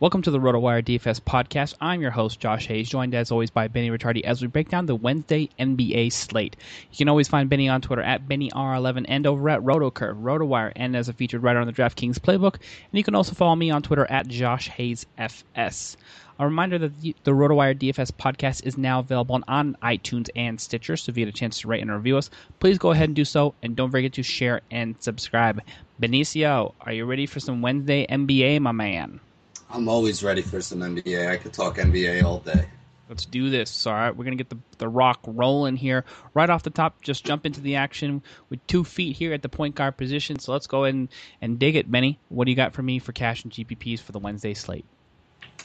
Welcome to the RotoWire DFS podcast. I'm your host, Josh Hayes, joined as always by Benny Ricciardi as we break down the Wednesday NBA slate. You can always find Benny on Twitter at BennyR11 and over at RotoCurve, RotoWire, and as a featured writer on the DraftKings playbook. And you can also follow me on Twitter at Josh Hayes FS. A reminder that the, RotoWire DFS podcast is now available on iTunes and Stitcher, so if you get a chance to rate and review us, please go ahead and do so, and don't forget to share and subscribe. Benicio, are you ready for some Wednesday NBA, my man? I'm always ready for some NBA. I could talk NBA all day. Let's do this. All right, we're gonna get the the rock rolling here right off the top. Just jump into the action with two feet here at the point guard position. So let's go ahead and, and dig it, Benny. What do you got for me for cash and GPPs for the Wednesday slate?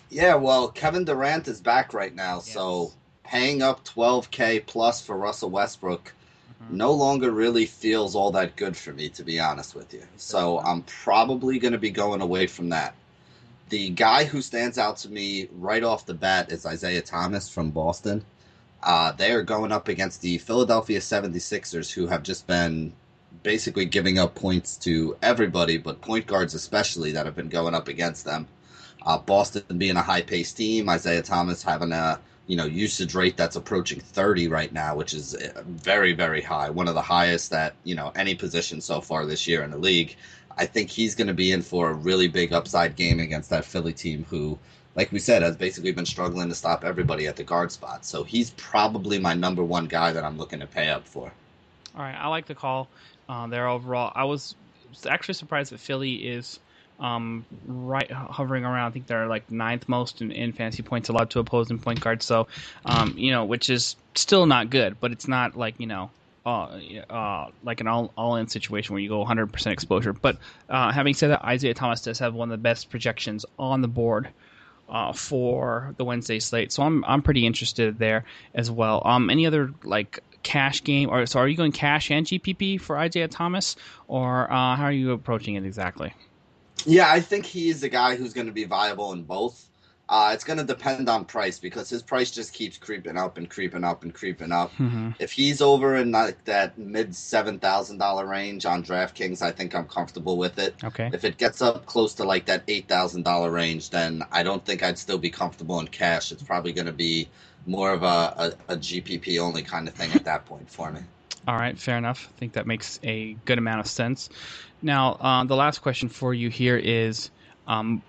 Yeah, well, Kevin Durant is back right now, Yes. so paying up 12k plus for Russell Westbrook mm-hmm. no longer really feels all that good for me, to be honest with you. So I'm probably going to be going away from that. The guy who stands out to me right off the bat is Isaiah Thomas from Boston. Uh, they are going up against the Philadelphia 76ers, who have just been basically giving up points to everybody, but point guards especially, that have been going up against them. Uh, Boston being a high-paced team, Isaiah Thomas having a you know usage rate that's approaching 30 right now, which is uh, very very high, one of the highest that you know any position so far this year in the league. I think he's going to be in for a really big upside game against that Philly team, who, like we said, has basically been struggling to stop everybody at the guard spot. So he's probably my number one guy that I'm looking to pay up for. All right, I like the call uh, there overall. I was actually surprised that Philly is um, right hovering around. I think they're like ninth most in, in fantasy points allowed to opposing point guards. So, um, you know, which is still not good, but it's not like you know. Uh, uh, like an all, all-in situation where you go 100% exposure. But uh, having said that, Isaiah Thomas does have one of the best projections on the board uh, for the Wednesday slate, so I'm I'm pretty interested there as well. Um, any other like cash game, or so are you going cash and GPP for Isaiah Thomas, or uh, how are you approaching it exactly? Yeah, I think he's a guy who's going to be viable in both. Uh, it's going to depend on price because his price just keeps creeping up and creeping up and creeping up. Mm-hmm. If he's over in like that mid seven thousand dollar range on DraftKings, I think I'm comfortable with it. Okay. If it gets up close to like that eight thousand dollar range, then I don't think I'd still be comfortable in cash. It's probably going to be more of a, a, a GPP only kind of thing at that point for me. All right, fair enough. I think that makes a good amount of sense. Now, uh, the last question for you here is, um,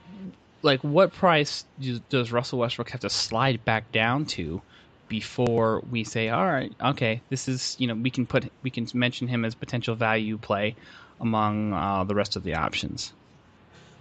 like, what price does Russell Westbrook have to slide back down to before we say, all right, okay, this is you know we can put we can mention him as potential value play among uh, the rest of the options.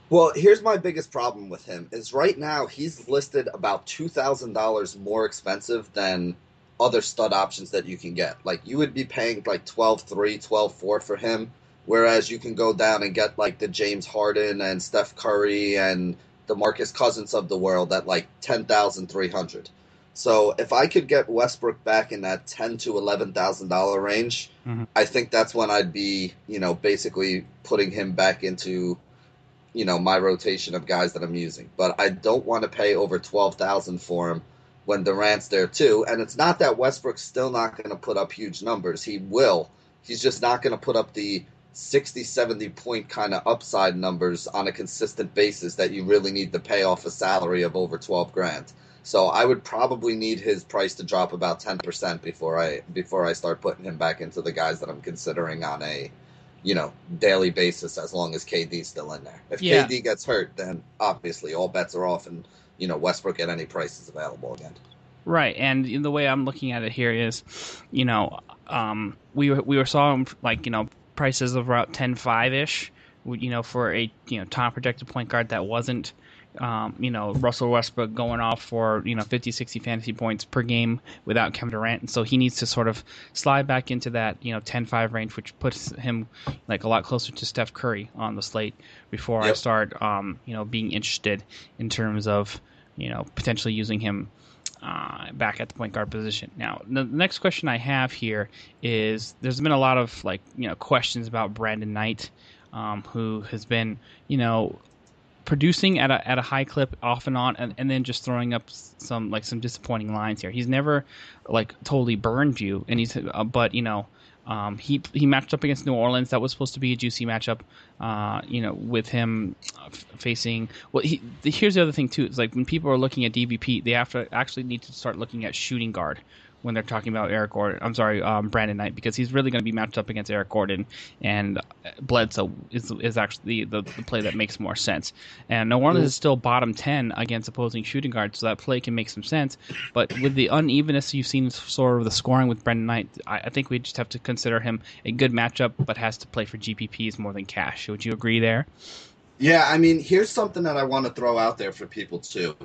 Well, here's my biggest problem with him is right now he's listed about two thousand dollars more expensive than other stud options that you can get. Like you would be paying like 12-3, 12-4 for him, whereas you can go down and get like the James Harden and Steph Curry and the Marcus Cousins of the world at like ten thousand three hundred. So if I could get Westbrook back in that ten to eleven thousand dollar range, mm-hmm. I think that's when I'd be, you know, basically putting him back into, you know, my rotation of guys that I'm using. But I don't want to pay over twelve thousand for him when Durant's there too. And it's not that Westbrook's still not going to put up huge numbers. He will. He's just not going to put up the 60, 70 point kind of upside numbers on a consistent basis that you really need to pay off a salary of over 12 grand. So I would probably need his price to drop about ten percent before I before I start putting him back into the guys that I'm considering on a you know daily basis as long as KD's still in there. If yeah. KD gets hurt, then obviously all bets are off, and you know Westbrook at any price is available again. Right, and the way I'm looking at it here is, you know, um, we we were saw like you know prices of about ten five ish, you know, for a you know top projected point guard that wasn't um, you know, Russell Westbrook going off for, you know, 50, 60 fantasy points per game without Kevin Durant. And so he needs to sort of slide back into that, you know, 10 5 range, which puts him like a lot closer to Steph Curry on the slate before yep. I start, um, you know, being interested in terms of, you know, potentially using him uh, back at the point guard position. Now, the next question I have here is there's been a lot of like, you know, questions about Brandon Knight. Um, who has been, you know, producing at a at a high clip off and on, and, and then just throwing up some like some disappointing lines here. He's never like totally burned you, and he's uh, but you know. Um, he he matched up against New Orleans. That was supposed to be a juicy matchup. Uh, you know, with him f- facing. Well, he, the, here's the other thing too. It's like when people are looking at DVP, they have to actually need to start looking at shooting guard when they're talking about Eric Gordon. I'm sorry, um, Brandon Knight, because he's really going to be matched up against Eric Gordon, and Bledsoe is is actually the, the, play that makes more sense. And New Orleans is still bottom ten against opposing shooting guards, so that play can make some sense. But with the unevenness you've seen sort of the scoring with Brandon Knight, I, I think we just have to consider him a good matchup, but has to play for GPPs more than cash. Would you agree there? Yeah, I mean, here's something that I want to throw out there for people too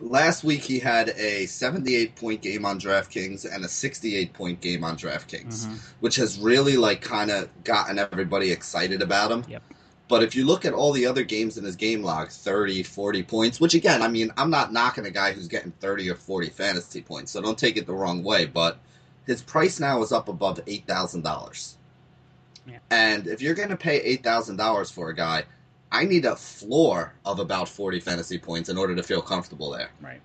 last week he had a 78 point game on DraftKings and a 68 point game on DraftKings, mm-hmm. which has really like kind of gotten everybody excited about him. Yep. But if you look at all the other games in his game log, 30, 40 points, which again, I mean, I'm not knocking a guy who's getting 30 or 40 fantasy points, so don't take it the wrong way, but his price now is up above $8,000. Yeah. And if you're going to pay $8,000 for a guy, I need a floor of about 40 fantasy points in order to feel comfortable there. Right.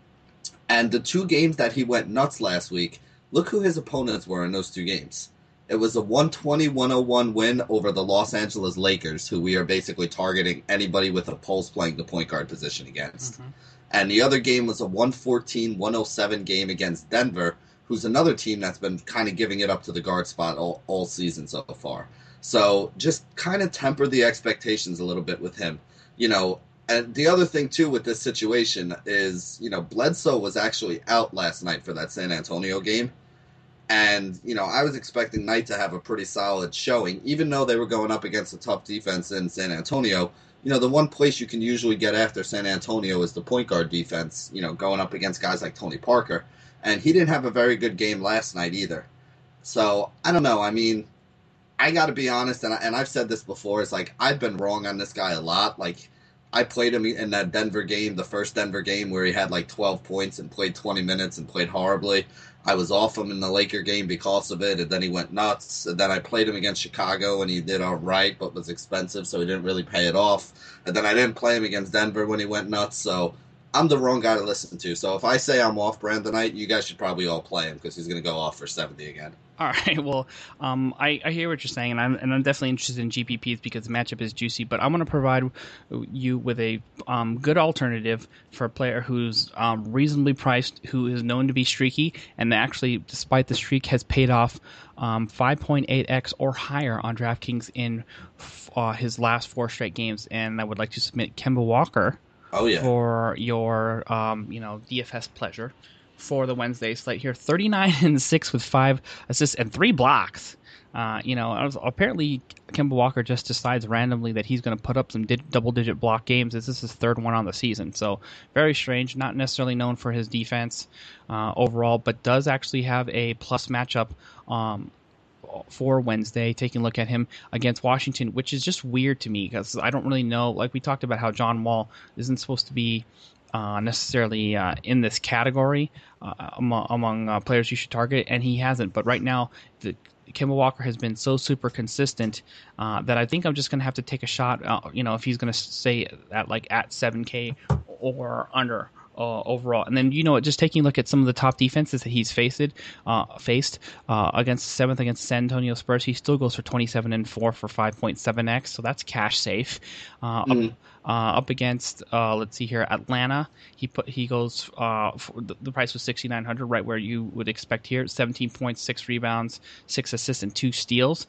And the two games that he went nuts last week, look who his opponents were in those two games. It was a 120 101 win over the Los Angeles Lakers, who we are basically targeting anybody with a pulse playing the point guard position against. Mm-hmm. And the other game was a 114 107 game against Denver, who's another team that's been kind of giving it up to the guard spot all, all season so far. So just kind of temper the expectations a little bit with him. You know, and the other thing too with this situation is, you know, Bledsoe was actually out last night for that San Antonio game. And, you know, I was expecting Knight to have a pretty solid showing, even though they were going up against a tough defense in San Antonio. You know, the one place you can usually get after San Antonio is the point guard defense, you know, going up against guys like Tony Parker. And he didn't have a very good game last night either. So, I don't know. I mean, I got to be honest, and, I, and I've said this before. It's like I've been wrong on this guy a lot. Like I played him in that Denver game, the first Denver game where he had like 12 points and played 20 minutes and played horribly. I was off him in the Laker game because of it, and then he went nuts. And then I played him against Chicago, and he did all right, but was expensive, so he didn't really pay it off. And then I didn't play him against Denver when he went nuts, so I'm the wrong guy to listen to. So if I say I'm off Brandon Knight, you guys should probably all play him because he's going to go off for 70 again. All right. Well, um, I, I hear what you're saying, and I'm and I'm definitely interested in GPPs because the matchup is juicy. But I'm going to provide you with a um, good alternative for a player who's um, reasonably priced, who is known to be streaky, and actually, despite the streak, has paid off um, 5.8x or higher on DraftKings in uh, his last four straight games. And I would like to submit Kemba Walker. Oh yeah. For your um, you know DFS pleasure for the Wednesday slate here. 39 and 6 with five assists and three blocks. Uh, you know, apparently Kemba Walker just decides randomly that he's going to put up some di- double digit block games. This is his third one on the season. So, very strange. Not necessarily known for his defense uh, overall, but does actually have a plus matchup um, for Wednesday, taking a look at him against Washington, which is just weird to me because I don't really know. Like we talked about how John Wall isn't supposed to be necessarily uh, in this category uh, among, among uh, players you should target, and he hasn't. But right now, the Kemba Walker has been so super consistent uh, that I think I'm just going to have to take a shot. Uh, you know, if he's going to stay at like at 7K or under uh, overall. And then you know, just taking a look at some of the top defenses that he's faced, uh, faced uh, against seventh against San Antonio Spurs, he still goes for 27 and four for 5.7x, so that's cash safe. Mm. Uh, up, against uh, let's see here, Atlanta, he put he goes the, the, price was 6,900, right where you would expect here. 17 points, six rebounds, six assists, and two steals.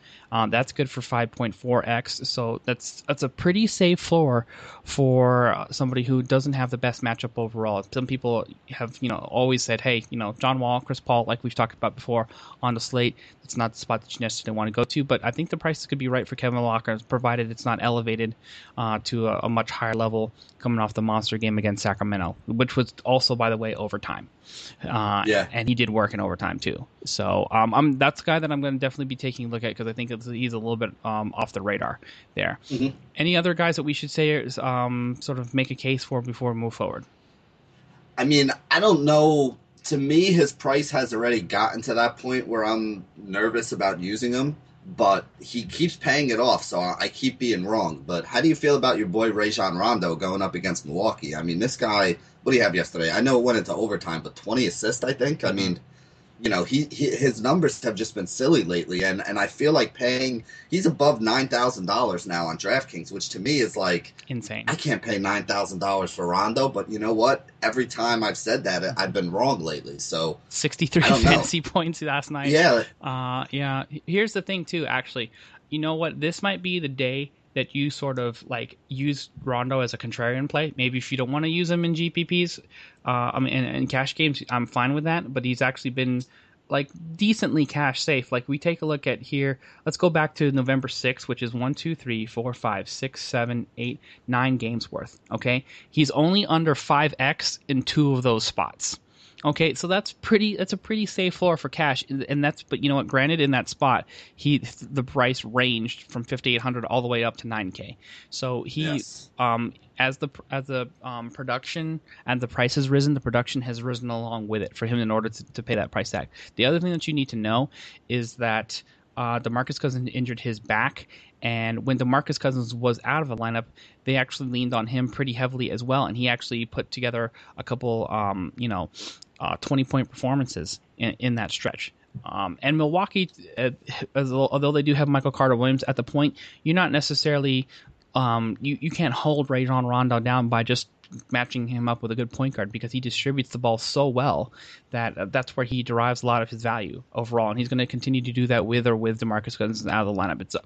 that's good for 5.4x. So that's that's a pretty safe floor for somebody who doesn't have the best matchup overall some people have you know always said, hey, you know, John Wall, Chris Paul, like we've talked about before on the slate, it's not the spot that you necessarily want to go to. But I think the prices could be right for Kemba Walker, provided it's not elevated uh, to a, a, much higher level coming off the monster game against Sacramento, which was also, by the way, overtime. Uh, yeah, and he did work in overtime too. So um, I'm that's a guy that I'm going to definitely be taking a look at because I think he's a little bit um, off the radar there. Mm-hmm. Any other guys that we should say is um, sort of make a case for before we move forward? I mean, I don't know. To me, his price has already gotten to that point where I'm nervous about using him, but he keeps paying it off, so I keep being wrong. But how do you feel about your boy Rajon Rondo going up against Milwaukee? I mean, this guy, what do you have yesterday? I know it went into overtime, but 20 assists, I think. I mean, you know, he, he, his numbers have just been silly lately, and and I feel like paying he's above nine thousand dollars now on DraftKings, which to me is like insane. I can't pay nine thousand dollars for Rondo, but you know what? Every time I've said that, I've been wrong lately. So sixty three fancy points last night. Yeah, uh, yeah. Here's the thing, too. Actually, you know what? This might be the day that you sort of like use Rondo as a contrarian play. Maybe if you don't want to use him in GPPs, uh, I mean, in, in, cash games, I'm fine with that. But he's actually been like decently cash safe. Like we take a look at here. Let's go back to November 6th, which is one, two, three, four, five, six, seven, eight, nine games worth. Okay, he's only under five x in two of those spots. Okay, so that's pretty. That's a pretty safe floor for cash, and that's. But you know what? Granted, in that spot, he the price ranged from fifty eight hundred all the way up to nine k. So he, yes. um, as the as the um, production and the price has risen, the production has risen along with it for him in order to, to pay that price tag. The other thing that you need to know is that uh, DeMarcus Cousins injured his back, and when DeMarcus Cousins was out of the lineup, they actually leaned on him pretty heavily as well, and he actually put together a couple, um, you know, uh, 20 point performances in, in that stretch. Um, and Milwaukee, uh, although they do have Michael Carter Williams at the point, you're not necessarily um, you, you can't hold Rajon Rondo down by just matching him up with a good point guard because he distributes the ball so well that uh, that's where he derives a lot of his value overall, and he's going to continue to do that with or with DeMarcus Cousins out of the lineup. It's,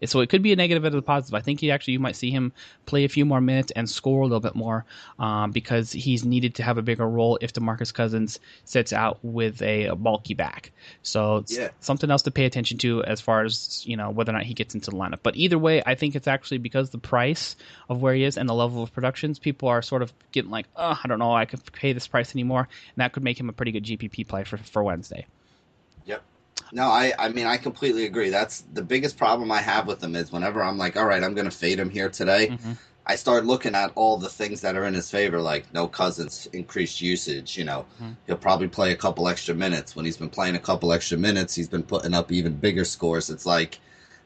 it's, so it could be a negative and a positive. I think he actually you might see him play a few more minutes and score a little bit more um, because he's needed to have a bigger role if DeMarcus Cousins sits out with a, a bulky back. So yeah. something else to pay attention to as far as you know whether or not he gets into the lineup. But either way, I think it's actually because the price of where he is and the level of productions, people are sort of getting like, oh, I don't know, I could pay this price anymore, and that could make him a pretty good GPP play for for Wednesday. Yep. No, I I mean I completely agree. That's the biggest problem I have with him is whenever I'm like, all right, I'm going to fade him here today. Mm-hmm. I start looking at all the things that are in his favor, like no Cousins, increased usage. You know, mm-hmm. he'll probably play a couple extra minutes. When he's been playing a couple extra minutes, he's been putting up even bigger scores. It's like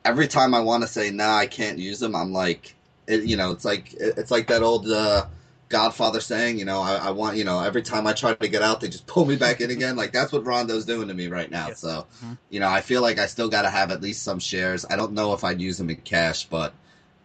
every time I want to say, nah, I can't use him, I'm like, it, you know, it's like it's like that old uh, Godfather saying, you know, I, I, want, you know, every time I try to get out, they just pull me back in again. Like that's what Rondo's doing to me right now. Yes. So, mm-hmm. you know, I feel like I still got to have at least some shares. I don't know if I'd use them in cash, but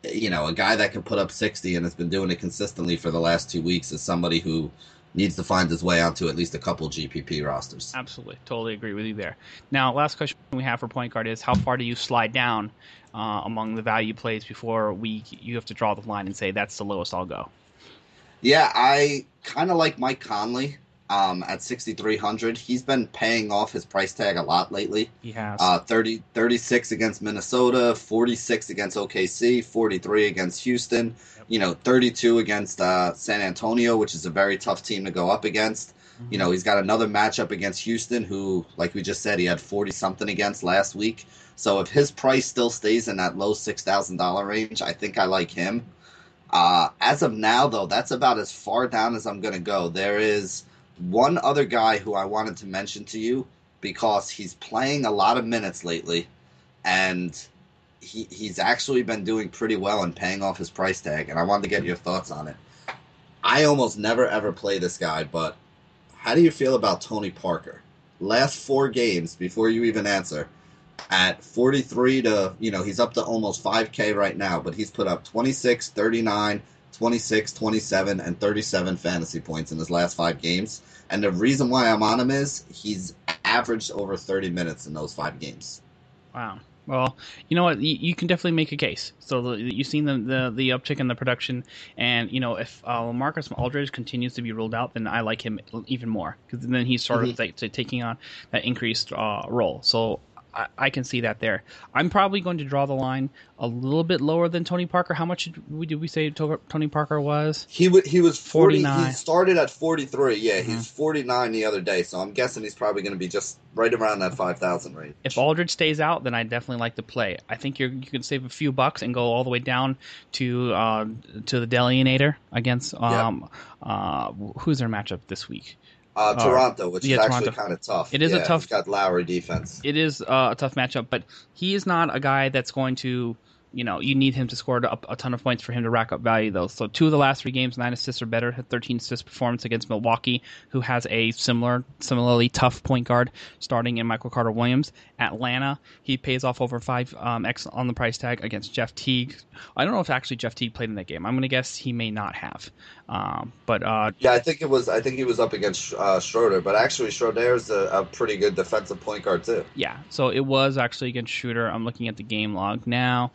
you know, a guy that can put up 60 and has been doing it consistently for the last two weeks is somebody who needs to find his way onto at least a couple GPP rosters. Absolutely, totally agree with you there. Now, last question we have for point guard is: How far do you slide down uh, among the value plays before we you have to draw the line and say that's the lowest I'll go? Yeah, I kind of like Mike Conley um, at 6,300. He's been paying off his price tag a lot lately. He has. Uh, 30, 36 against Minnesota, 46 against OKC, 43 against Houston, yep. you know, 32 against uh, San Antonio, which is a very tough team to go up against. Mm-hmm. You know, he's got another matchup against Houston, who, like we just said, he had 40 something against last week. So if his price still stays in that low $6,000 range, I think I like him. Uh, as of now, though, that's about as far down as I'm going to go. There is one other guy who I wanted to mention to you because he's playing a lot of minutes lately, and he he's actually been doing pretty well and paying off his price tag. And I wanted to get your thoughts on it. I almost never ever play this guy, but how do you feel about Tony Parker? Last four games before you even answer, at 43 to you know he's up to almost 5k right now but he's put up 26 39 26 27 and 37 fantasy points in his last five games and the reason why I'm on him is he's averaged over 30 minutes in those five games. Wow. Well, you know what? You, you can definitely make a case. So the, you've seen the, the, the uptick in the production, and you know if uh, Marcus Aldridge continues to be ruled out, then I like him even more because then he's sort mm-hmm. of like, taking on that increased uh, role. So I, I, can see that there. I'm probably going to draw the line a little bit lower than Tony Parker. How much did we, did we say Tony Parker was? He w- he was 40, 49. He started at 43. Yeah, mm-hmm. he's 49 the other day, so I'm guessing he's probably going to be just right around that 5,000 range. If Aldridge stays out, then I definitely like to play. I think you you can save a few bucks and go all the way down to uh, to the Delianator against um, yep. uh, who's their matchup this week? Uh, Toronto, which yeah, is actually kind of tough. It is yeah, a tough. He's got Lowry defense. It is uh, a tough matchup, but he is not a guy that's going to you know, you need him to score a, a, ton of points for him to rack up value, though. So two of the last three games, nine assists or better, had 13 assists performance against Milwaukee, who has a similar, similarly tough point guard starting in Michael Carter Williams. Atlanta, he pays off over five um, X on the price tag against Jeff Teague. I don't know if actually Jeff Teague played in that game. I'm going to guess he may not have. Um, but uh, yeah, I think it was. I think he was up against uh, Schroeder, but actually Schroeder is a, a pretty good defensive point guard too. Yeah, so it was actually against Schroeder. I'm looking at the game log now.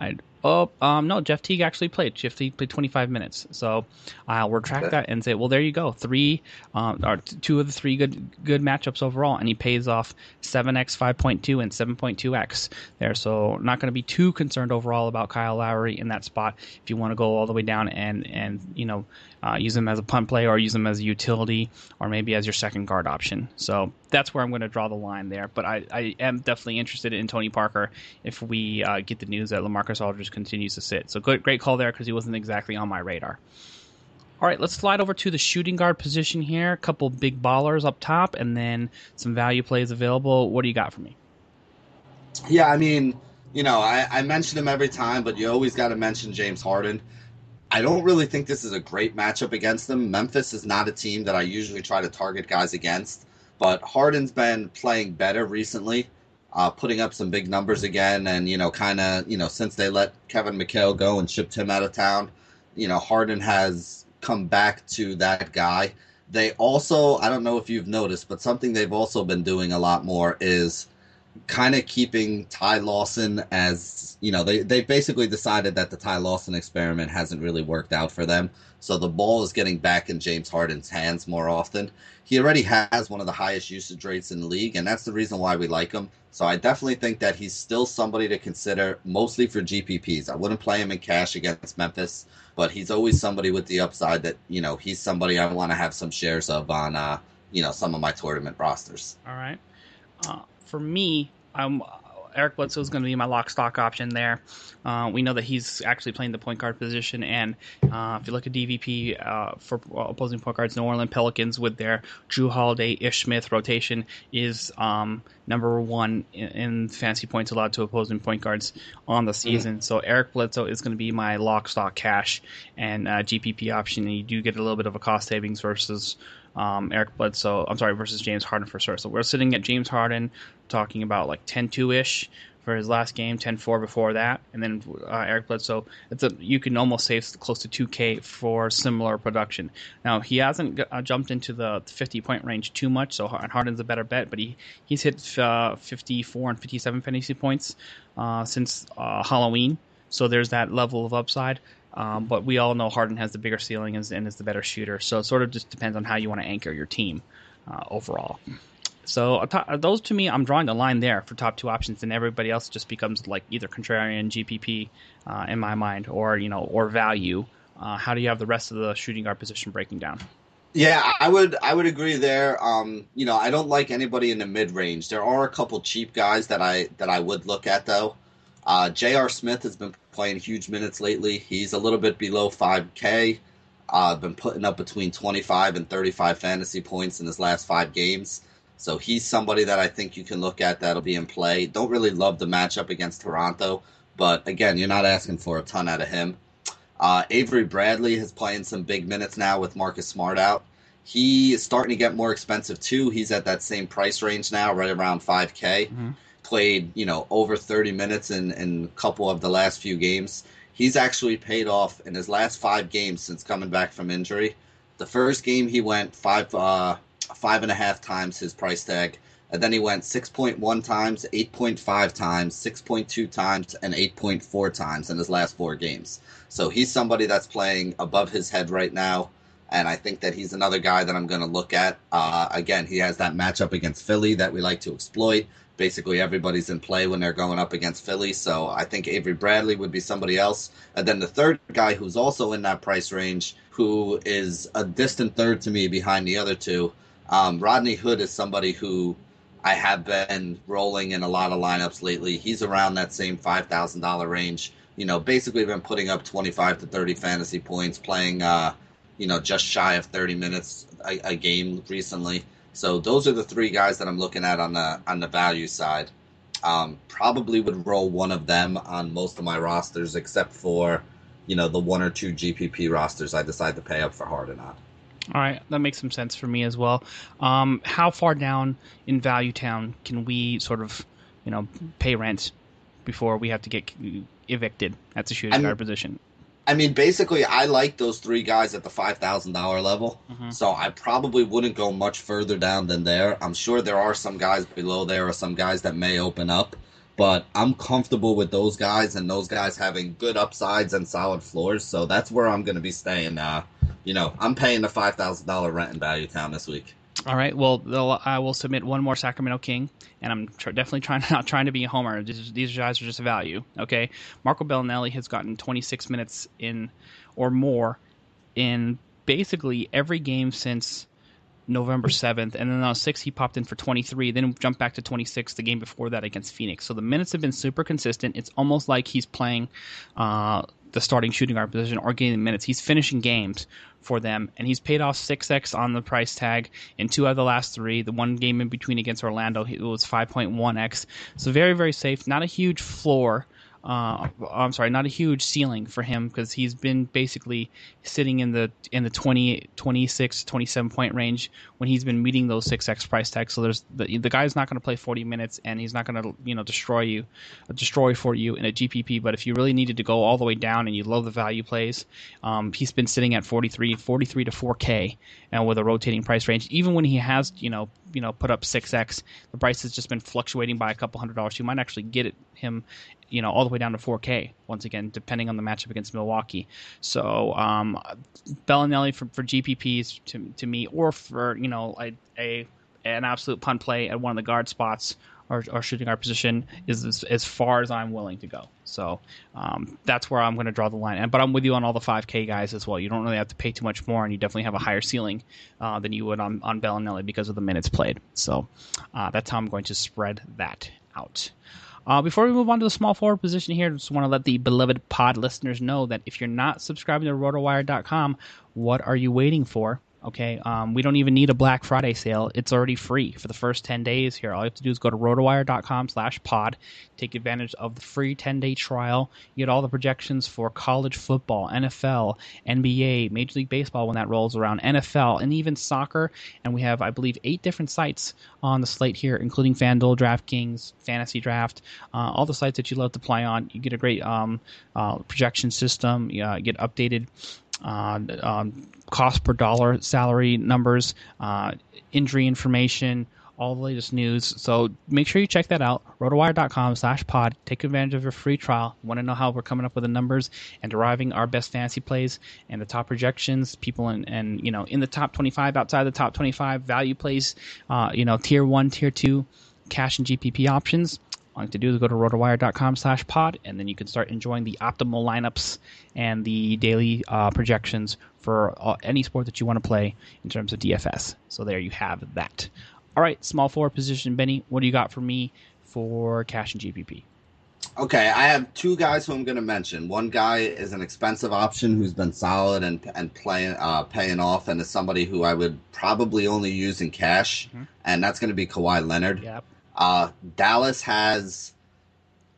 I oh um no Jeff Teague actually played. Jeff Teague played 25 minutes, so I'll retract okay. that and say well there you go three um or two of the three good good matchups overall, and he pays off 7x 5.2 and 7.2x there. So not going to be too concerned overall about Kyle Lowry in that spot if you want to go all the way down and and you know uh, use him as a punt play or use him as a utility or maybe as your second guard option. So that's where I'm going to draw the line there. But I, I am definitely interested in Tony Parker if we uh, get the news that LaMarcus Aldridge continues to sit. So good, great call there because he wasn't exactly on my radar. All right, let's slide over to the shooting guard position here. A couple big ballers up top, and then some value plays available. What do you got for me? Yeah, I mean, you know, I, I mention him every time, but you always got to mention James Harden. I don't really think this is a great matchup against them. Memphis is not a team that I usually try to target guys against, but Harden's been playing better recently, uh, putting up some big numbers again, and you know, kind of, you know, since they let Kevin McHale go and shipped him out of town, you know, Harden has come back to that guy. They also, I don't know if you've noticed, but something they've also been doing a lot more is kind of keeping Ty Lawson as you know they they basically decided that the Ty Lawson experiment hasn't really worked out for them. So the ball is getting back in James Harden's hands more often. He already has one of the highest usage rates in the league, and that's the reason why we like him. So I definitely think that he's still somebody to consider, mostly for GPPs. I wouldn't play him in cash against Memphis, but he's always somebody with the upside that you know he's somebody I want to have some shares of on uh, you know some of my tournament rosters. All right. Uh, for me, I'm Eric Bledsoe is going to be my lock stock option there. Uh, we know that he's actually playing the point guard position, and uh, if you look at DVP uh, for opposing point guards, New Orleans Pelicans with their Jrue Holiday, Ish Smith rotation is um, number one in, in, fantasy points allowed to opposing point guards on the season. Mm-hmm. So Eric Bledsoe is going to be my lock stock cash and uh, GPP option, and you do get a little bit of a cost savings versus um, Eric Bledsoe. I'm sorry, versus James Harden for sure. So we're sitting at James Harden, talking about like 10-2 ish for his last game, 10-4 before that, and then uh, Eric Bledsoe. It's a you can almost save close to 2K for similar production. Now he hasn't uh, jumped into the 50 point range too much, so Harden's a better bet, but he he's hit uh, 54 and 57 fantasy points uh, since uh, Halloween. So there's that level of upside. Um, but we all know Harden has the bigger ceiling and is the better shooter. So it sort of just depends on how you want to anchor your team uh, overall. So uh, those to me, I'm drawing a line there for top two options, and everybody else just becomes like either contrarian GPP uh, in my mind, or you know, or value. Uh, how do you have the rest of the shooting guard position breaking down? Yeah, I would I would agree there. Um, you know, I don't like anybody in the mid range. There are a couple cheap guys that I that I would look at though. Uh, J.R. Smith has been playing huge minutes lately. He's a little bit below 5K. Uh, been putting up between 25 and 35 fantasy points in his last five games. So he's somebody that I think you can look at that'll be in play. Don't really love the matchup against Toronto, but again, you're not asking for a ton out of him. Uh, Avery Bradley is playing some big minutes now with Marcus Smart out. He is starting to get more expensive too. He's at that same price range now, right around 5K. Mm-hmm played, you know, over 30 minutes in, in a couple of the last few games. He's actually paid off in his last five games since coming back from injury. The first game he went five uh, five and a half times his price tag, and then he went 6.1 times, 8.5 times, 6.2 times, and 8.4 times in his last four games. So he's somebody that's playing above his head right now and I think that he's another guy that I'm going to look at. Uh, again, he has that matchup against Philly that we like to exploit basically everybody's in play when they're going up against Philly. So I think Avery Bradley would be somebody else. And then the third guy who's also in that price range, who is a distant third to me behind the other two, um, Rodney Hood is somebody who I have been rolling in a lot of lineups lately. He's around that same $5,000 range. You know, basically been putting up 25 to 30 fantasy points, playing, uh, you know, just shy of 30 minutes a, a game recently. So those are the three guys that I'm looking at on the on the value side. Um, probably would roll one of them on most of my rosters, except for you know the one or two GPP rosters I decide to pay up for hard or not. All right, that makes some sense for me as well. Um, how far down in Value Town can we sort of, you know, pay rent before we have to get evicted at the shooting guard position? I mean, basically, I like those three guys at the five thousand dollar level, mm-hmm. so I probably wouldn't go much further down than there. I'm sure there are some guys below there, or some guys that may open up, but I'm comfortable with those guys and those guys having good upsides and solid floors. So that's where I'm going to be staying. Uh, you know, I'm paying the five thousand dollar rent in Value Town this week. All right. Well, I will submit one more Sacramento King, and I'm tr- definitely trying not trying to be a homer. These, these guys are just a value. Okay. Marco Belinelli has gotten 26 minutes in or more in basically every game since November 7th, and then on 6 he popped in for 23, then jumped back to 26 the game before that against Phoenix. So the minutes have been super consistent. It's almost like he's playing uh, the starting shooting guard position or getting minutes. He's finishing games for them, and he's paid off six x on the price tag in two of the last three. The one game in between against Orlando, it was five point one x. So very very safe. Not a huge floor uh, I'm sorry, not a huge ceiling for him because he's been basically sitting in the in the 20, 26, 27 point range when he's been meeting those six x price tags. So there's the the guy's not going to play 40 minutes and he's not going to you know destroy you, destroy for you in a GPP. But if you really needed to go all the way down and you love the value plays, um, he's been sitting at 43, 43 to 4K and with a rotating price range. Even when he has you know you know put up six x, the price has just been fluctuating by a couple hundred dollars. You might actually get it him you know all the way down to 4K once again, depending on the matchup against Milwaukee. So um, Belinelli for, for GPPs to to me, or for you know a, a an absolute punt play at one of the guard spots or, or shooting our position is as, far as I'm willing to go. So um, that's where I'm going to draw the line. And, but I'm with you on all the 5K guys as well. You don't really have to pay too much more, and you definitely have a higher ceiling uh, than you would on, on Belinelli because of the minutes played. So uh, that's how I'm going to spread that out. Uh, before we move on to the small forward position here, just want to let the beloved pod listeners know that if you're not subscribing to rotowire.com, what are you waiting for? Okay, um, we don't even need a Black Friday sale. It's already free for the first 10 days here. All you have to do is go to rotowire.com slash pod, take advantage of the free 10-day trial. You get all the projections for college football, NFL, NBA, Major League Baseball when that rolls around, NFL, and even soccer. And we have, I believe, eight different sites on the slate here, including FanDuel, DraftKings, Fantasy Draft, uh, all the sites that you love to play on. You get a great um, uh, projection system. You uh, get updated um, cost per dollar salary numbers, uh, injury information, all the latest news. So make sure you check that out. Rotowire.com slash pod. Take advantage of your free trial. Want to know how we're coming up with the numbers and deriving our best fantasy plays and the top projections, people in, and, you know, in the top 25, outside the top 25, value plays, uh, you know, tier one, tier two, cash and GPP options all you have to do is go to rotowire.com slash pod, and then you can start enjoying the optimal lineups and the daily uh, projections for uh, any sport that you want to play in terms of DFS. So there you have that. All right, small forward position, Benny. What do you got for me for cash and GPP? Okay, I have two guys who I'm going to mention. One guy is an expensive option who's been solid and and playing uh, paying off, and is somebody who I would probably only use in cash, mm-hmm. and that's going to be Kawhi Leonard. Yep. Uh, Dallas has.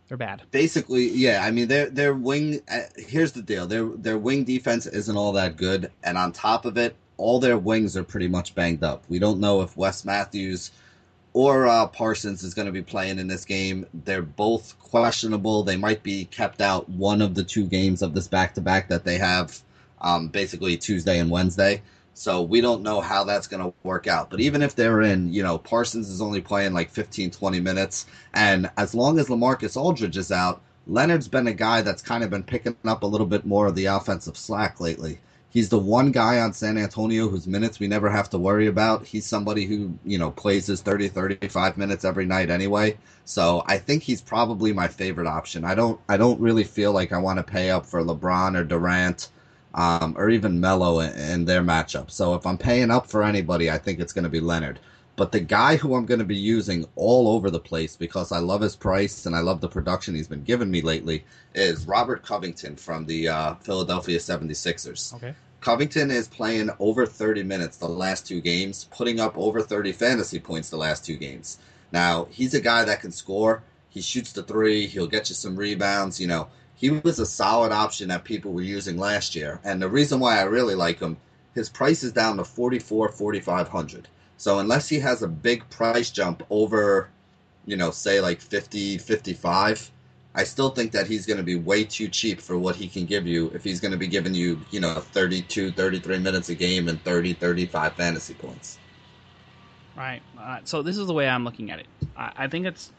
They're bad. Basically, yeah. I mean, their their wing. Uh, here's the deal: their their wing defense isn't all that good, and on top of it, all their wings are pretty much banged up. We don't know if Wes Matthews or uh, Parsons is going to be playing in this game. They're both questionable. They might be kept out one of the two games of this back to back that they have, um, basically Tuesday and Wednesday. So we don't know how that's going to work out. But even if they're in, you know, Parsons is only playing like 15, 20 minutes. And as long as LaMarcus Aldridge is out, Leonard's been a guy that's kind of been picking up a little bit more of the offensive slack lately. He's the one guy on San Antonio whose minutes we never have to worry about. He's somebody who, you know, plays his 30, 35 minutes every night anyway. So I think he's probably my favorite option. I don't I don't really feel like I want to pay up for LeBron or Durant um, or even Melo in, in their matchup. So if I'm paying up for anybody, I think it's going to be Leonard. But the guy who I'm going to be using all over the place because I love his price and I love the production he's been giving me lately is Robert Covington from the uh, Philadelphia 76ers. Okay. Covington is playing over 30 minutes the last two games, putting up over 30 fantasy points the last two games. Now, he's a guy that can score. He shoots the three, he'll get you some rebounds, you know he was a solid option that people were using last year. And the reason why I really like him, his price is down to 44, 4500. So unless he has a big price jump over, you know, say like 50, 55, I still think that he's going to be way too cheap for what he can give you if he's going to be giving you, you know, 32, 33 minutes a game and 30, 35 fantasy points. Right. Uh, so this is the way I'm looking at it. I, I think it's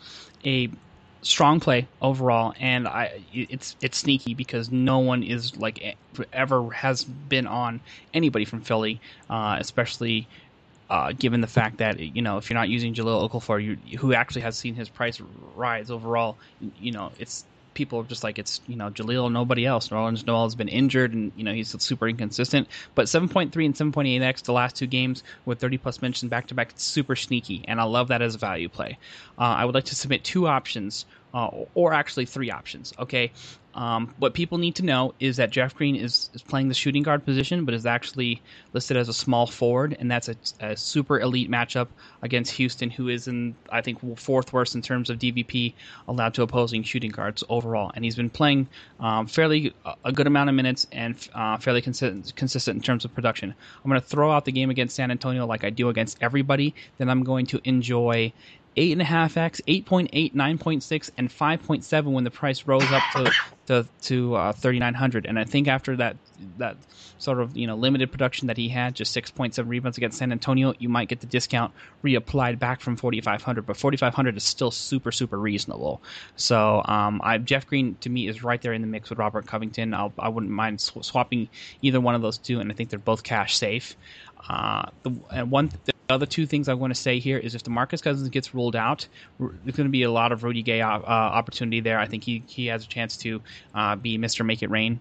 a strong play overall, and I it's it's sneaky because no one is like ever has been on anybody from Philly, uh, especially uh, given the fact that you know if you're not using Jahlil Okafor, you, who actually has seen his price rise overall, you know it's people are just like it's you know Jahlil, nobody else. Nerlens Noel has been injured, and you know he's super inconsistent. But 7.3 and 7.8x the last two games with 30 plus mentions back to back, it's super sneaky, and I love that as a value play. Uh, I would like to submit two options uh, or actually three options. Okay, um, what people need to know is that Jeff Green is, is playing the shooting guard position, but is actually listed as a small forward, and that's a, a, super elite matchup against Houston, who is in I think fourth worst in terms of DVP allowed to opposing shooting guards overall, and he's been playing um, fairly a good amount of minutes and uh, fairly consistent, consistent in terms of production. I'm going to throw out the game against San Antonio like I do against everybody. Then I'm going to enjoy 8.5x, 8.8, 9.6, and 5.7 when the price rose up to to, to uh, 3,900. And I think after that that sort of you know limited production that he had, just 6.7 rebounds against San Antonio, you might get the discount reapplied back from 4,500. But 4,500 is still super super reasonable. So um, I, Jeff Green to me is right there in the mix with Robert Covington. I'll, I would not mind sw- swapping either one of those two, and I think they're both cash safe. Uh, the and one other two things I want to say here is if DeMarcus Cousins gets ruled out, there's going to be a lot of Rudy Gay uh, opportunity there. I think he he has a chance to uh, be Mr. Make It Rain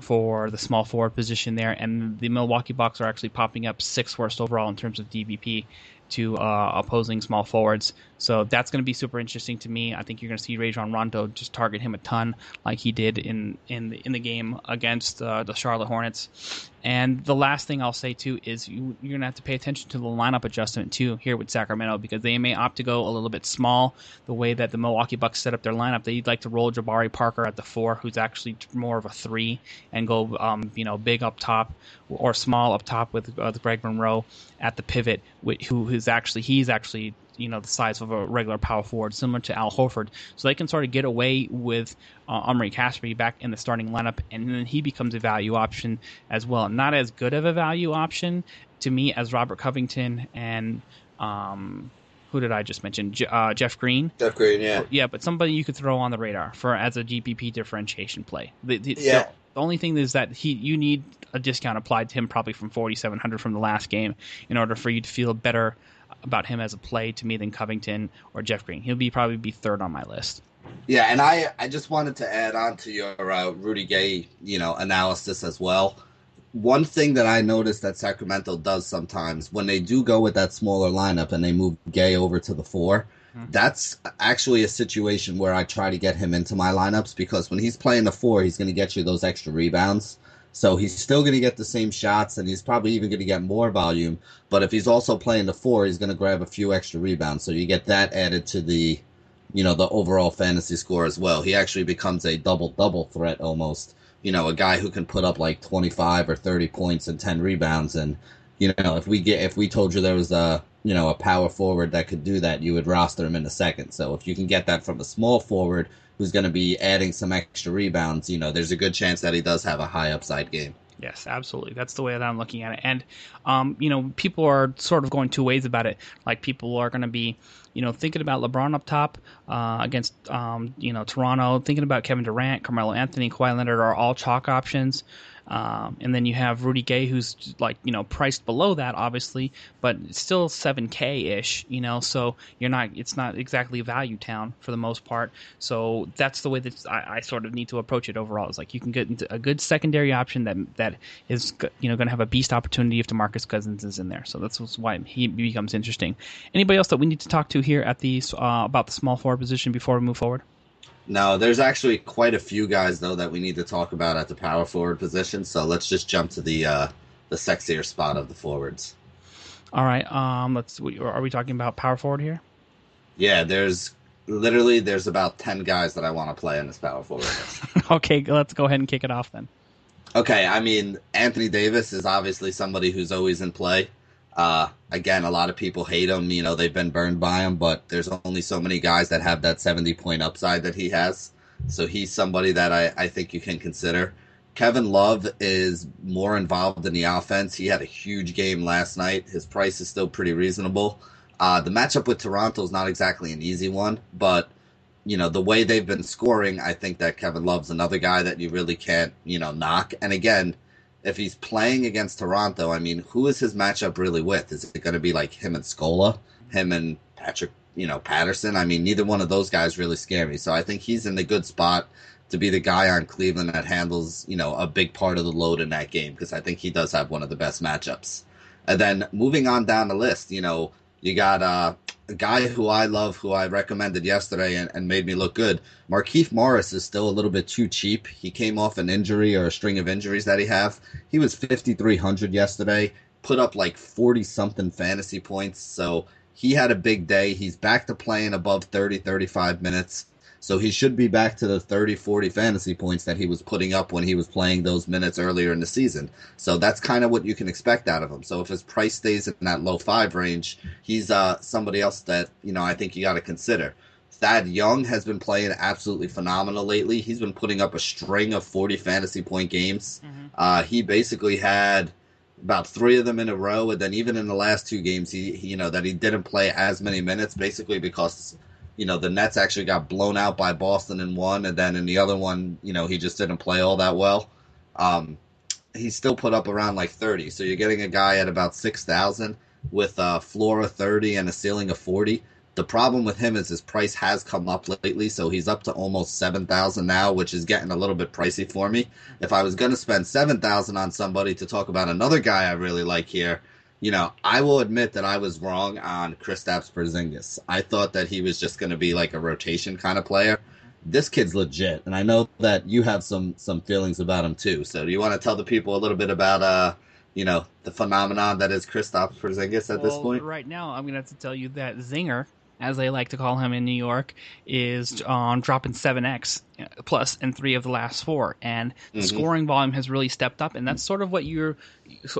for the small forward position there, and the Milwaukee Bucks are actually popping up sixth worst overall in terms of DVP to uh, opposing small forwards. So that's going to be super interesting to me. I think you're going to see Rajon Rondo just target him a ton, like he did in in the, in the game against uh, the Charlotte Hornets. And the last thing I'll say too is you, you're going to have to pay attention to the lineup adjustment too here with Sacramento because they may opt to go a little bit small. The way that the Milwaukee Bucks set up their lineup, they'd like to roll Jabari Parker at the four, who's actually more of a three, and go um, you know big up top or small up top with, uh, Greg Monroe at the pivot, who who's actually he's actually you know the size of a regular power forward, similar to Al Horford. So they can sort of get away with uh, Omri Caspi back in the starting lineup, and then he becomes a value option as well. Not as good of a value option to me as Robert Covington and um, who did I just mention? uh, Jeff Green. Jeff Green, yeah, yeah, but somebody you could throw on the radar for as a GPP differentiation play. The, the, yeah. The, the only thing is that he you need a discount applied to him probably from 4700 from the last game in order for you to feel better about him as a play to me than Covington or Jeff Green. He'll be probably be third on my list. Yeah, and I I just wanted to add on to your uh, Rudy Gay you know analysis as well. One thing that I noticed that Sacramento does sometimes when they do go with that smaller lineup and they move Gay over to the 4 mm-hmm. that's actually a situation where I try to get him into my lineups because when he's playing the four, he's going to get you those extra rebounds. So he's still going to get the same shots, and he's probably even going to get more volume. But if he's also playing the four, he's going to grab a few extra rebounds. So you get that added to the, you know, the overall fantasy score as well. He actually becomes a double double threat almost. You know, a guy who can put up like twenty five or thirty points and ten rebounds. And you know, if we get if we told you there was a you know a power forward that could do that, you would roster him in a second. So if you can get that from a small forward who's going to be adding some extra rebounds, you know, there's a good chance that he does have a high upside game. Yes, absolutely. That's the way that I'm looking at it. And, um, you know, people are sort of going two ways about it. Like people are going to be, you know, thinking about LeBron up top uh, against, um, you know, Toronto, thinking about Kevin Durant, Carmelo Anthony, Kawhi Leonard are all chalk options. Um, and then you have Rudy Gay, who's like you know priced below that, obviously, but still seven K ish. You know, so you're not. It's not exactly value town for the most part. So that's the way that I, I sort of need to approach it overall. Is like you can get into a good secondary option that that is you know going to have a beast opportunity if DeMarcus Cousins is in there. So that's why he becomes interesting. Anybody else that we need to talk to here at the uh, about the small forward position before we move forward? No, there's actually quite a few guys though that we need to talk about at the power forward position. So let's just jump to the uh, the sexier spot of the forwards. All right. Um, let's. Are we talking about power forward here? Yeah, there's literally there's about ten guys that I want to play in this power forward. okay, let's go ahead and kick it off then. Okay, I mean Anthony Davis is obviously somebody who's always in play. Uh, again, a lot of people hate him. You know, they've been burned by him, but there's only so many guys that have that 70 point upside that he has. So he's somebody that I, I think you can consider. Kevin Love is more involved in the offense. He had a huge game last night. His price is still pretty reasonable. Uh, the matchup with Toronto is not exactly an easy one, but you know the way they've been scoring, I think that Kevin Love's another guy that you really can't you know knock. And again, if he's playing against Toronto, I mean, who is his matchup really with? Is it going to be like him and Scola, him and Patrick, you know, Patterson? I mean, neither one of those guys really scare me. So I think he's in the good spot to be the guy on Cleveland that handles, you know, a big part of the load in that game because I think he does have one of the best matchups. And then moving on down the list, you know, you got uh, a guy who I love, who I recommended yesterday and, and made me look good. Markieff Morris is still a little bit too cheap. He came off an injury or a string of injuries that he have. He was 5,300 yesterday, put up like 40 something fantasy points. So he had a big day. He's back to playing above 30, 35 minutes. So he should be back to the 30, 40 fantasy points that he was putting up when he was playing those minutes earlier in the season. So that's kind of what you can expect out of him. So if his price stays in that low five range, he's uh, somebody else that, you know, I think you got to consider. Thad Young has been playing absolutely phenomenal lately. He's been putting up a string of 40 fantasy point games. Mm-hmm. Uh, he basically had about three of them in a row, and then even in the last two games, he, he, you know that he didn't play as many minutes, basically because you know, the Nets actually got blown out by Boston in one, and then in the other one, you know, he just didn't play all that well. Um, he still put up around like 30. So you're getting a guy at about 6,000 with a floor of 30 and a ceiling of 40. The problem with him is his price has come up lately, so he's up to almost 7,000 now, which is getting a little bit pricey for me. If I was going to spend 7,000 on somebody to talk about another guy I really like here, you know, I will admit that I was wrong on Kristaps Porzingis. I thought that he was just going to be like a rotation kind of player. This kid's legit, and I know that you have some some feelings about him too. So, do you want to tell the people a little bit about uh, you know, the phenomenon that is Kristaps Porzingis at well, this point? Right now, I'm gonna have to tell you that Zinger, as they like to call him in New York, is um, dropping seven x plus in three of the last four, and the Mhm. scoring volume has really stepped up, and that's sort of what you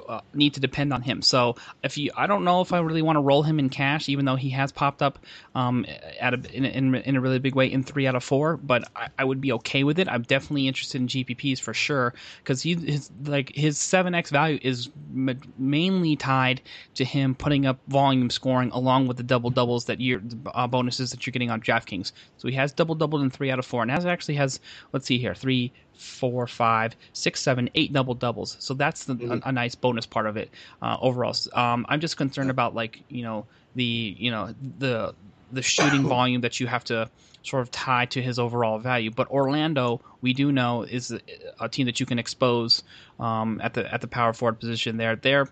uh, need to depend on him. So if you, I don't know if I really want to roll him in cash, even though he has popped up um, at a, in, in, in a really big way in three out of four, but I, I would be okay with it. I'm definitely interested in GPPs for sure because he his like his seven x value is ma- mainly tied to him putting up volume scoring along with the double doubles that you're uh, bonuses that you're getting on DraftKings. So he has double doubled in three out of four, and has actually has let's see here three, four, five, six, seven, eight double doubles. So that's the, Mhm. a, a nice bonus part of it uh, overall. Um, I'm just concerned about like you know the you know the the shooting volume that you have to sort of tie to his overall value. But Orlando, we do know, is a, a team that you can expose um, at the at the power forward position. There, they're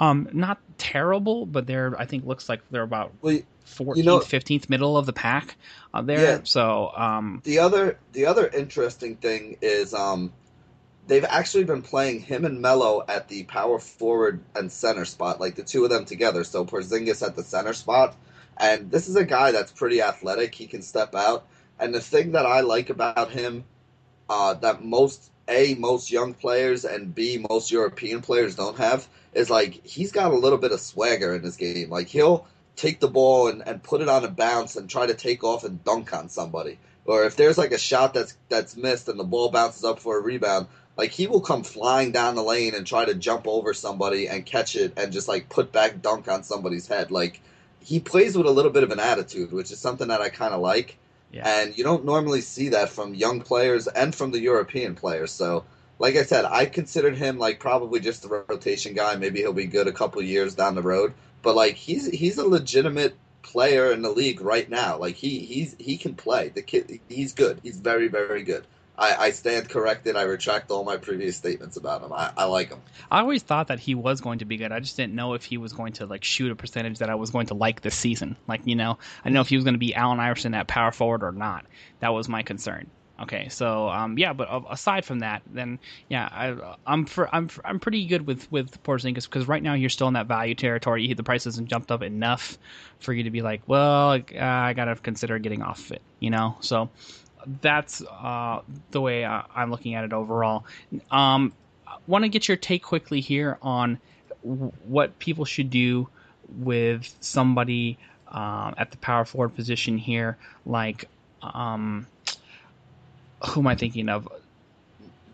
um, not terrible, but they're I think looks like they're about Well, 14th, you know- 15th, middle of the pack uh, there. Yeah. So um, the other the other interesting thing is um they've actually been playing him and Melo at the power forward and center spot, like the two of them together. So Porzingis at the center spot, and this is a guy that's pretty athletic. He can step out, and the thing that I like about him, uh, that most a most young players and b most European players don't have is like he's got a little bit of swagger in his game. Like he'll take the ball and, and put it on a bounce and try to take off and dunk on somebody. Or if there's like a shot that's that's missed and the ball bounces up for a rebound, like he will come flying down the lane and try to jump over somebody and catch it and just like put back dunk on somebody's head. Like he plays with a little bit of an attitude, which is something that I kind of like. Yeah. And you don't normally see that from young players and from the European players. So, like I said, I considered him like probably just a rotation guy. Maybe he'll be good a couple years down the road. But like he's he's a legitimate player in the league right now. Like he he's he can play. The kid he's good. He's very very good. I, I stand corrected. I retract all my previous statements about him. I, I like him. I always thought that he was going to be good. I just didn't know if he was going to like shoot a percentage that I was going to like this season. Like you know, I didn't know if he was going to be Allen Iverson at power forward or not. That was my concern. Okay, so um, yeah, but aside from that, then yeah, I, I'm for, I'm I'm pretty good with with Porzingis because right now you're still in that value territory. The price hasn't jumped up enough for you to be like, well, uh, I gotta consider getting off of it. You know, so that's uh, the way I, I'm looking at it overall. Um, want to get your take quickly here on w- what people should do with somebody um, at the power forward position here, like um, who am I thinking of?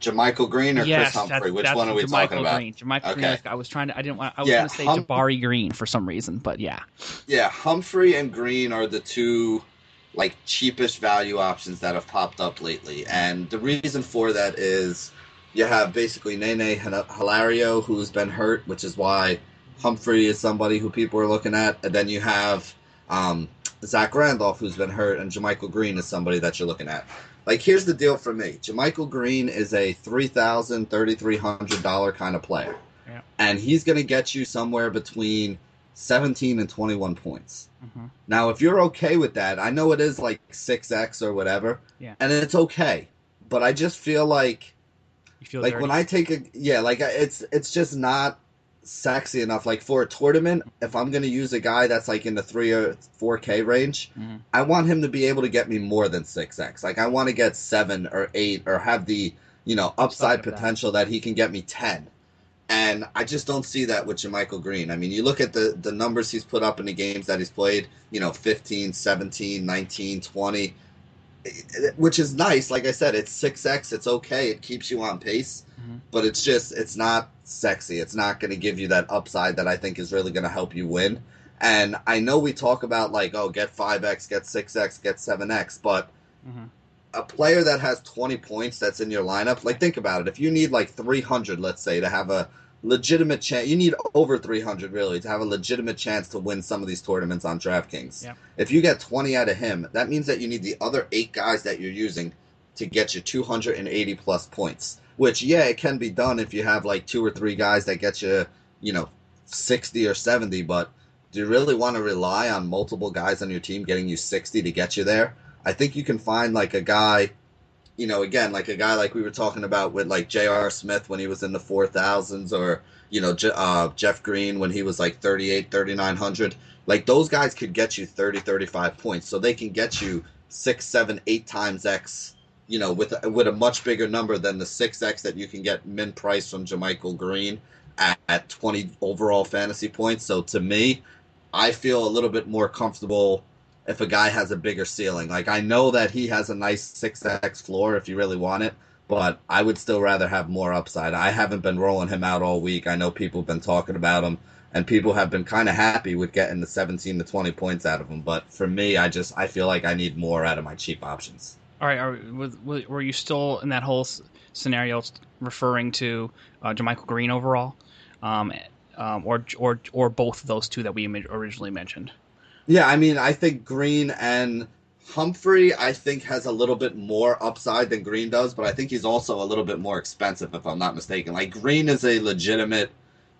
JaMychal Green or yes, Chris Humphrey? Which one are we JaMychal talking about? Green. JaMychal Okay. Green. I was trying to. I didn't want. I was Yeah, going to say Hum- Jabari Green for some reason, but yeah. Yeah, Humphrey and Green are the two like cheapest value options that have popped up lately, and the reason for that is you have basically Nene Hil- Hilario who's been hurt, which is why Humphrey is somebody who people are looking at, and then you have um, Zach Randolph who's been hurt, and JaMychal Green is somebody that you're looking at. Like here's the deal for me: JaMychal Green is a three thousand, thirty three hundred dollar $3,300 kind of player, Yeah. and he's going to get you somewhere between seventeen and twenty one points. Mhm. Now, if you're okay with that, I know it is like 6x or whatever, Yeah. and it's okay. But I just feel like, You feel like dirty. when I take a, yeah, like it's it's just not sexy enough. Like for a tournament, if I'm gonna use a guy that's like in the three or four K range, Mhm. I want him to be able to get me more than 6x. Like I want to get seven or eight or have the you know upside of that. potential that he can get me 10. And I just don't see that with Michael Green. I mean, you look at the, the numbers he's put up in the games that he's played, you know, 15, 17, 19, 20, which is nice. Like I said, it's 6x. It's okay. It keeps you on pace. Mhm. But it's just, it's not sexy. It's not going to give you that upside that I think is really going to help you win. And I know we talk about, like, oh, get 5x, get 6x, get 7x, but Mhm. a player that has 20 points that's in your lineup, like think about it. If you need like 300, let's say, to have a legitimate chance, you need over 300 really to have a legitimate chance to win some of these tournaments on DraftKings. Yep. If you get 20 out of him, that means that you need the other eight guys that you're using to get you 280 plus points. Which, yeah, it can be done if you have like two or three guys that get you, you know, 60 or 70, but do you really want to rely on multiple guys on your team getting you 60 to get you there? I think you can find like a guy, you know, again, like a guy like we were talking about with like J.R. Smith when he was in the 4000s or, you know, uh, Jeff Green when he was like 38, 3900. Like those guys could get you 30, 35 points. So they can get you six, seven, eight times X, you know, with, with a much bigger number than the 6X that you can get min price from JaMychal Green at, at 20 overall fantasy points. So to me, I feel a little bit more comfortable if a guy has a bigger ceiling. Like I know that he has a nice 6x floor if you really want it, but I would still rather have more upside. I haven't been rolling him out all week. I know people have been talking about him and people have been kind of happy with getting the 17 to 20 points out of him, but for me, I just I feel like I need more out of my cheap options. All right, are, was, were you still in that whole scenario referring to uh, JaMychal Green overall? Um, um, or or or both of those two that we originally mentioned. Yeah, I mean, I think Green and Humphrey, I think, has a little bit more upside than Green does, but I think he's also a little bit more expensive, if I'm not mistaken. Like, Green is a legitimate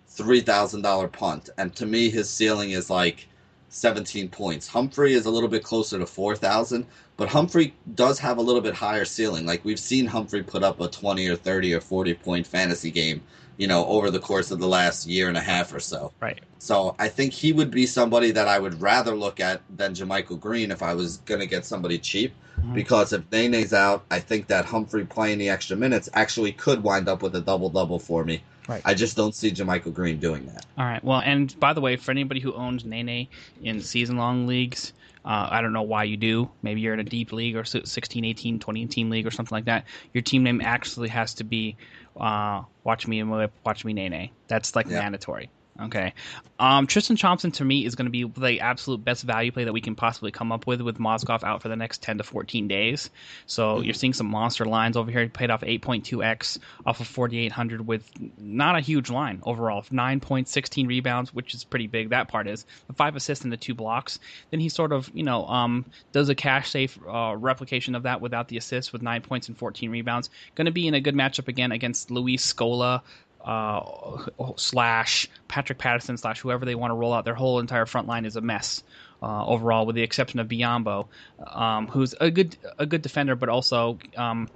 $3,000 punt, and to me, his ceiling is like 17 points. Humphrey is a little bit closer to 4,000, but Humphrey does have a little bit higher ceiling. Like, we've seen Humphrey put up a 20 or 30 or 40 point fantasy game you know, over the course of the last year and a half or so. Right. So I think he would be somebody that I would rather look at than JaMychal Green if I was going to get somebody cheap. Mm-hmm. Because if Nene's out, I think that Humphrey playing the extra minutes actually could wind up with a double double for me. Right. I just don't see JaMychal Green doing that. All right. Well, and by the way, for anybody who owns Nene in season long leagues, uh, I don't know why you do. Maybe you're in a deep league or 16, 18, 20 team league or something like that. Your team name actually has to be uh, Watch Me Whip, Watch Me Nene. That's like yeah. mandatory. Okay. Um, Tristan Thompson to me is going to be the absolute best value play that we can possibly come up with with Mozgov out for the next 10 to 14 days. So mm-hmm. you're seeing some monster lines over here. He played off 8.2x off of 4,800 with not a huge line overall. 9.16 rebounds, which is pretty big. That part is. The five assists and the two blocks. Then he sort of, you know, um, does a cash safe uh, replication of that without the assists with nine points and 14 rebounds. Going to be in a good matchup again against Luis Scola, uh, slash Patrick Patterson slash whoever they want to roll out. Their whole entire front line is a mess uh, overall, with the exception of Biyombo, um, who's a good a good defender, but also um,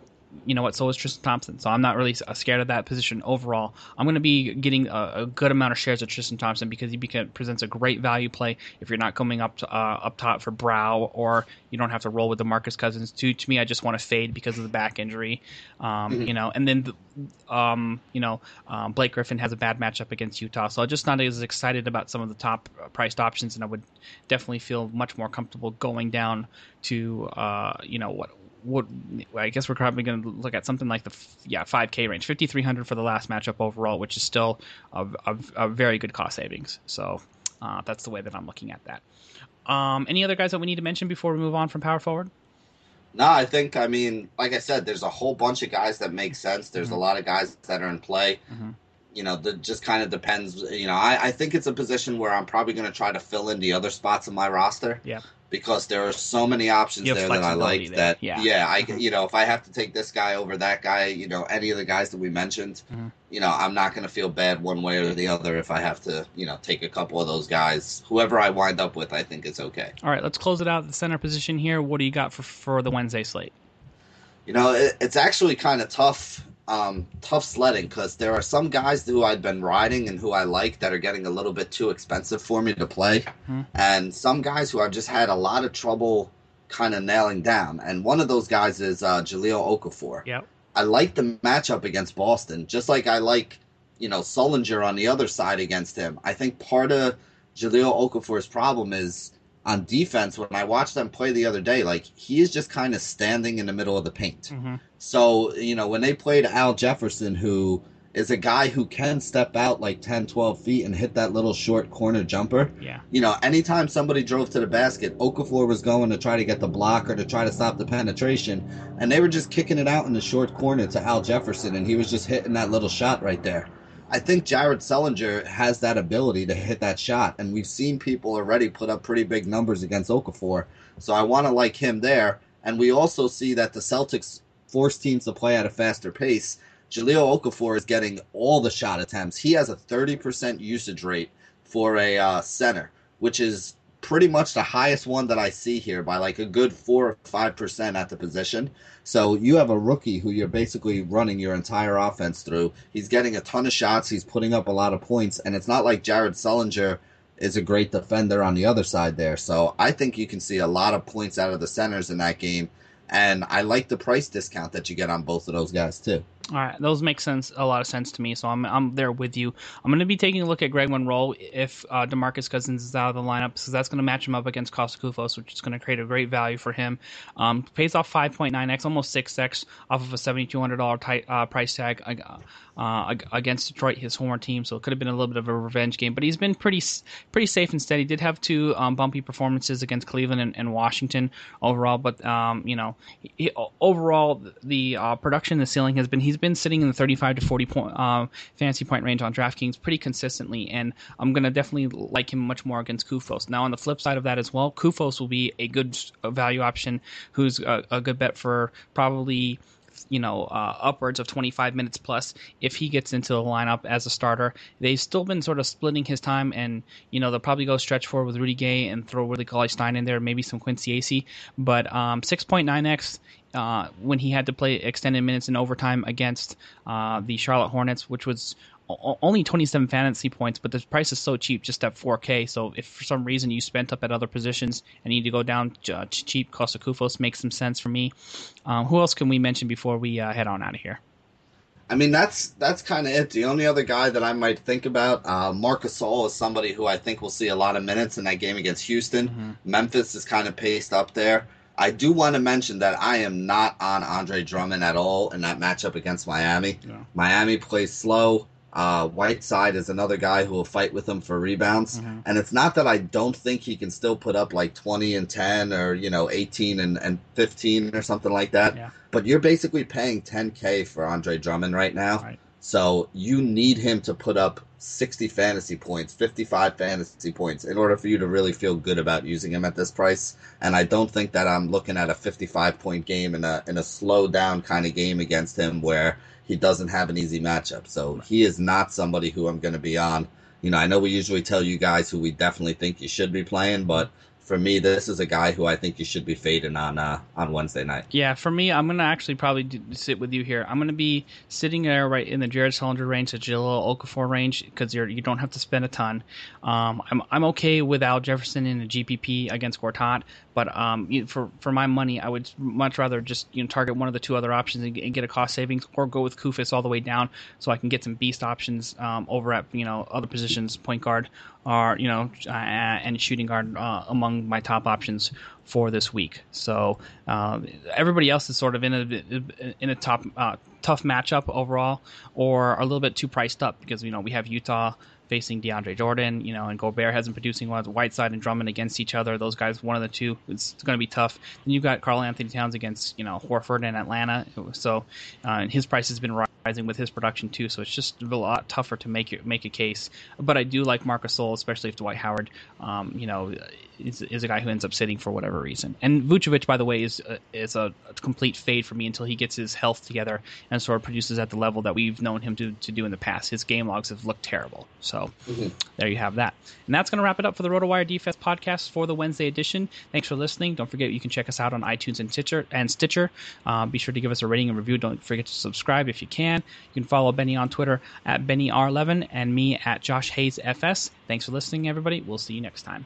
you know what? So is Tristan Thompson. So I'm not really scared of that position overall. I'm going to be getting a, a, good amount of shares of Tristan Thompson because he beca- presents a great value play if you're not coming up to, uh, up top for Brow or you don't have to roll with DeMarcus Cousins. To to me, I just want to fade because of the back injury. Um, mm-hmm. You know, and then the, um, you know um, Blake Griffin has a bad matchup against Utah, so I'm just not as excited about some of the top priced options, and I would definitely feel much more comfortable going down to uh, you know what what I guess we're probably going to look at something like the yeah 5K range, 5300 for the last matchup overall, which is still a, a, a very good cost savings. So uh, that's the way that I'm looking at that. Um, any other guys that we need to mention before we move on from power forward? No, I think I mean, like I said, there's a whole bunch of guys that make sense. There's mm-hmm. a lot of guys that are in play. Mm-hmm. You know, that just kind of depends. You know, I, I think it's a position where I'm probably going to try to fill in the other spots in my roster. Yeah because there are so many options there that I like that yeah. yeah I mm-hmm. you know if I have to take this guy over that guy you know any of the guys that we mentioned mm-hmm. you know I'm not going to feel bad one way or the other if I have to you know take a couple of those guys whoever I wind up with I think it's okay all right let's close it out the center position here what do you got for for the Wednesday slate you know it, it's actually kind of tough um, tough sledding because there are some guys who I've been riding and who I like that are getting a little bit too expensive for me to play, mm-hmm. and some guys who I've just had a lot of trouble kind of nailing down. And one of those guys is uh, Jahlil Okafor. Yep. I like the matchup against Boston, just like I like, you know, Sullinger on the other side against him. I think part of Jahlil Okafor's problem is on defense, when I watched them play the other day, like he is just kind of standing in the middle of the paint. Mm-hmm. So, you know, when they played Al Jefferson, who is a guy who can step out like 10, 12 feet and hit that little short corner jumper. Yeah. You know, anytime somebody drove to the basket, Okafor was going to try to get the block or to try to stop the penetration. And they were just kicking it out in the short corner to Al Jefferson, and he was just hitting that little shot right there. I think Jared Sullinger has that ability to hit that shot, and we've seen people already put up pretty big numbers against Okafor. So I want to like him there. And we also see that the Celtics force teams to play at a faster pace. Jahlil Okafor is getting all the shot attempts. He has a 30% usage rate for a uh, center, which is pretty much the highest one that I see here by like a good four or five percent at the position. So you have a rookie who you're basically running your entire offense through. He's getting a ton of shots. He's putting up a lot of points, and it's not like Jared Sullinger is a great defender on the other side there. So I think you can see a lot of points out of the centers in that game. And I like the price discount that you get on both of those guys too. All right, those make sense, a lot of sense to me. So I'm I'm there with you. I'm going to be taking a look at Greg Monroe if uh, DeMarcus Cousins is out of the lineup, because that's going to match him up against Kosta Koufos, which is going to create a great value for him. Um, pays off 5.9x, almost 6x off of a $7,200 uh, price tag uh, against Detroit, his former team. So it could have been a little bit of a revenge game, but he's been pretty pretty safe and steady. Did have two um, bumpy performances against Cleveland and, and Washington overall, but um, you know, he, overall the uh, production, the ceiling has been he's been sitting in the 35 to 40 point uh, fantasy point range on DraftKings pretty consistently, and I'm gonna definitely like him much more against Koufos. Now on the flip side of that as well, Koufos will be a good value option, who's a, a good bet for probably you know uh, upwards of 25 minutes plus if he gets into the lineup as a starter. They've still been sort of splitting his time, and you know they'll probably go stretch forward with Rudy Gay and throw Willie Cauley Stein in there, maybe some Quincy Acy. But um, 6.9x uh, when he had to play extended minutes in overtime against uh, the Charlotte Hornets, which was only 27 fantasy points, but the price is so cheap, just at 4K. So if for some reason you spent up at other positions and need to go down uh, cheap, Kosta Koufos makes some sense for me. Um, who else can we mention before we uh, head on out of here? I mean, that's that's kind of it. The only other guy that I might think about, uh, Marc Gasol, is somebody who I think will see a lot of minutes in that game against Houston. Mm-hmm. Memphis is kind of paced up there. I do want to mention that I am not on Andre Drummond at all in that matchup against Miami. Yeah. Miami plays slow. Uh, Whiteside is another guy who will fight with him for rebounds. Mm-hmm. And it's not that I don't think he can still put up like 20 and 10 or, you know, 18 and, and 15 or something like that. Yeah. But you're basically paying 10K for Andre Drummond right now. Right. So you need him to put up 60 fantasy points, 55 fantasy points in order for you to really feel good about using him at this price. And I don't think that I'm looking at a 55 point game in a in a slow down kind of game against him where he doesn't have an easy matchup. So he is not somebody who I'm going to be on. You know, I know we usually tell you guys who we definitely think you should be playing, but for me, this is a guy who I think you should be fading on uh, on Wednesday night. Yeah, for me, I'm gonna actually probably do, sit with you here. I'm gonna be sitting there right in the Jared Sullinger range, the Jahlil Okafor range, because you're you don't have to spend a ton. Um, I'm I'm okay with Al Jefferson in a GPP against Gortat, but um, for for my money, I would much rather just you know target one of the two other options and, and get a cost savings, or go with Koufos all the way down, so I can get some beast options um, over at you know other positions, point guard, or you know uh, and shooting guard uh, among my top options for this week. So uh, everybody else is sort of in a in a top uh, tough matchup overall, or a little bit too priced up because you know we have Utah facing DeAndre Jordan, you know, and Gobert hasn't producing one. Whiteside and Drummond against each other. Those guys, one of the two, it's going to be tough. Then you've got Karl-Anthony Towns against, you know, Horford in Atlanta. So, uh, and his price has been rising with his production too. So it's just a lot tougher to make make a case. But I do like Marcus Gasol, especially if Dwight Howard, um, you know, is, is a guy who ends up sitting for whatever reason. And Vucevic, by the way, is a, is a, complete fade for me until he gets his health together and sort of produces at the level that we've known him to, to do in the past. His game logs have looked terrible. So mm-hmm. there you have that. And that's going to wrap it up for the RotoWire DFS podcast for the Wednesday edition. Thanks for listening. Don't forget you can check us out on iTunes and Stitcher. And Stitcher. Uh, be sure to give us a rating and review. Don't forget to subscribe if you can. You can follow Benny on Twitter at BennyR11 and me at Josh Hayes FS. Thanks for listening, everybody. We'll see you next time.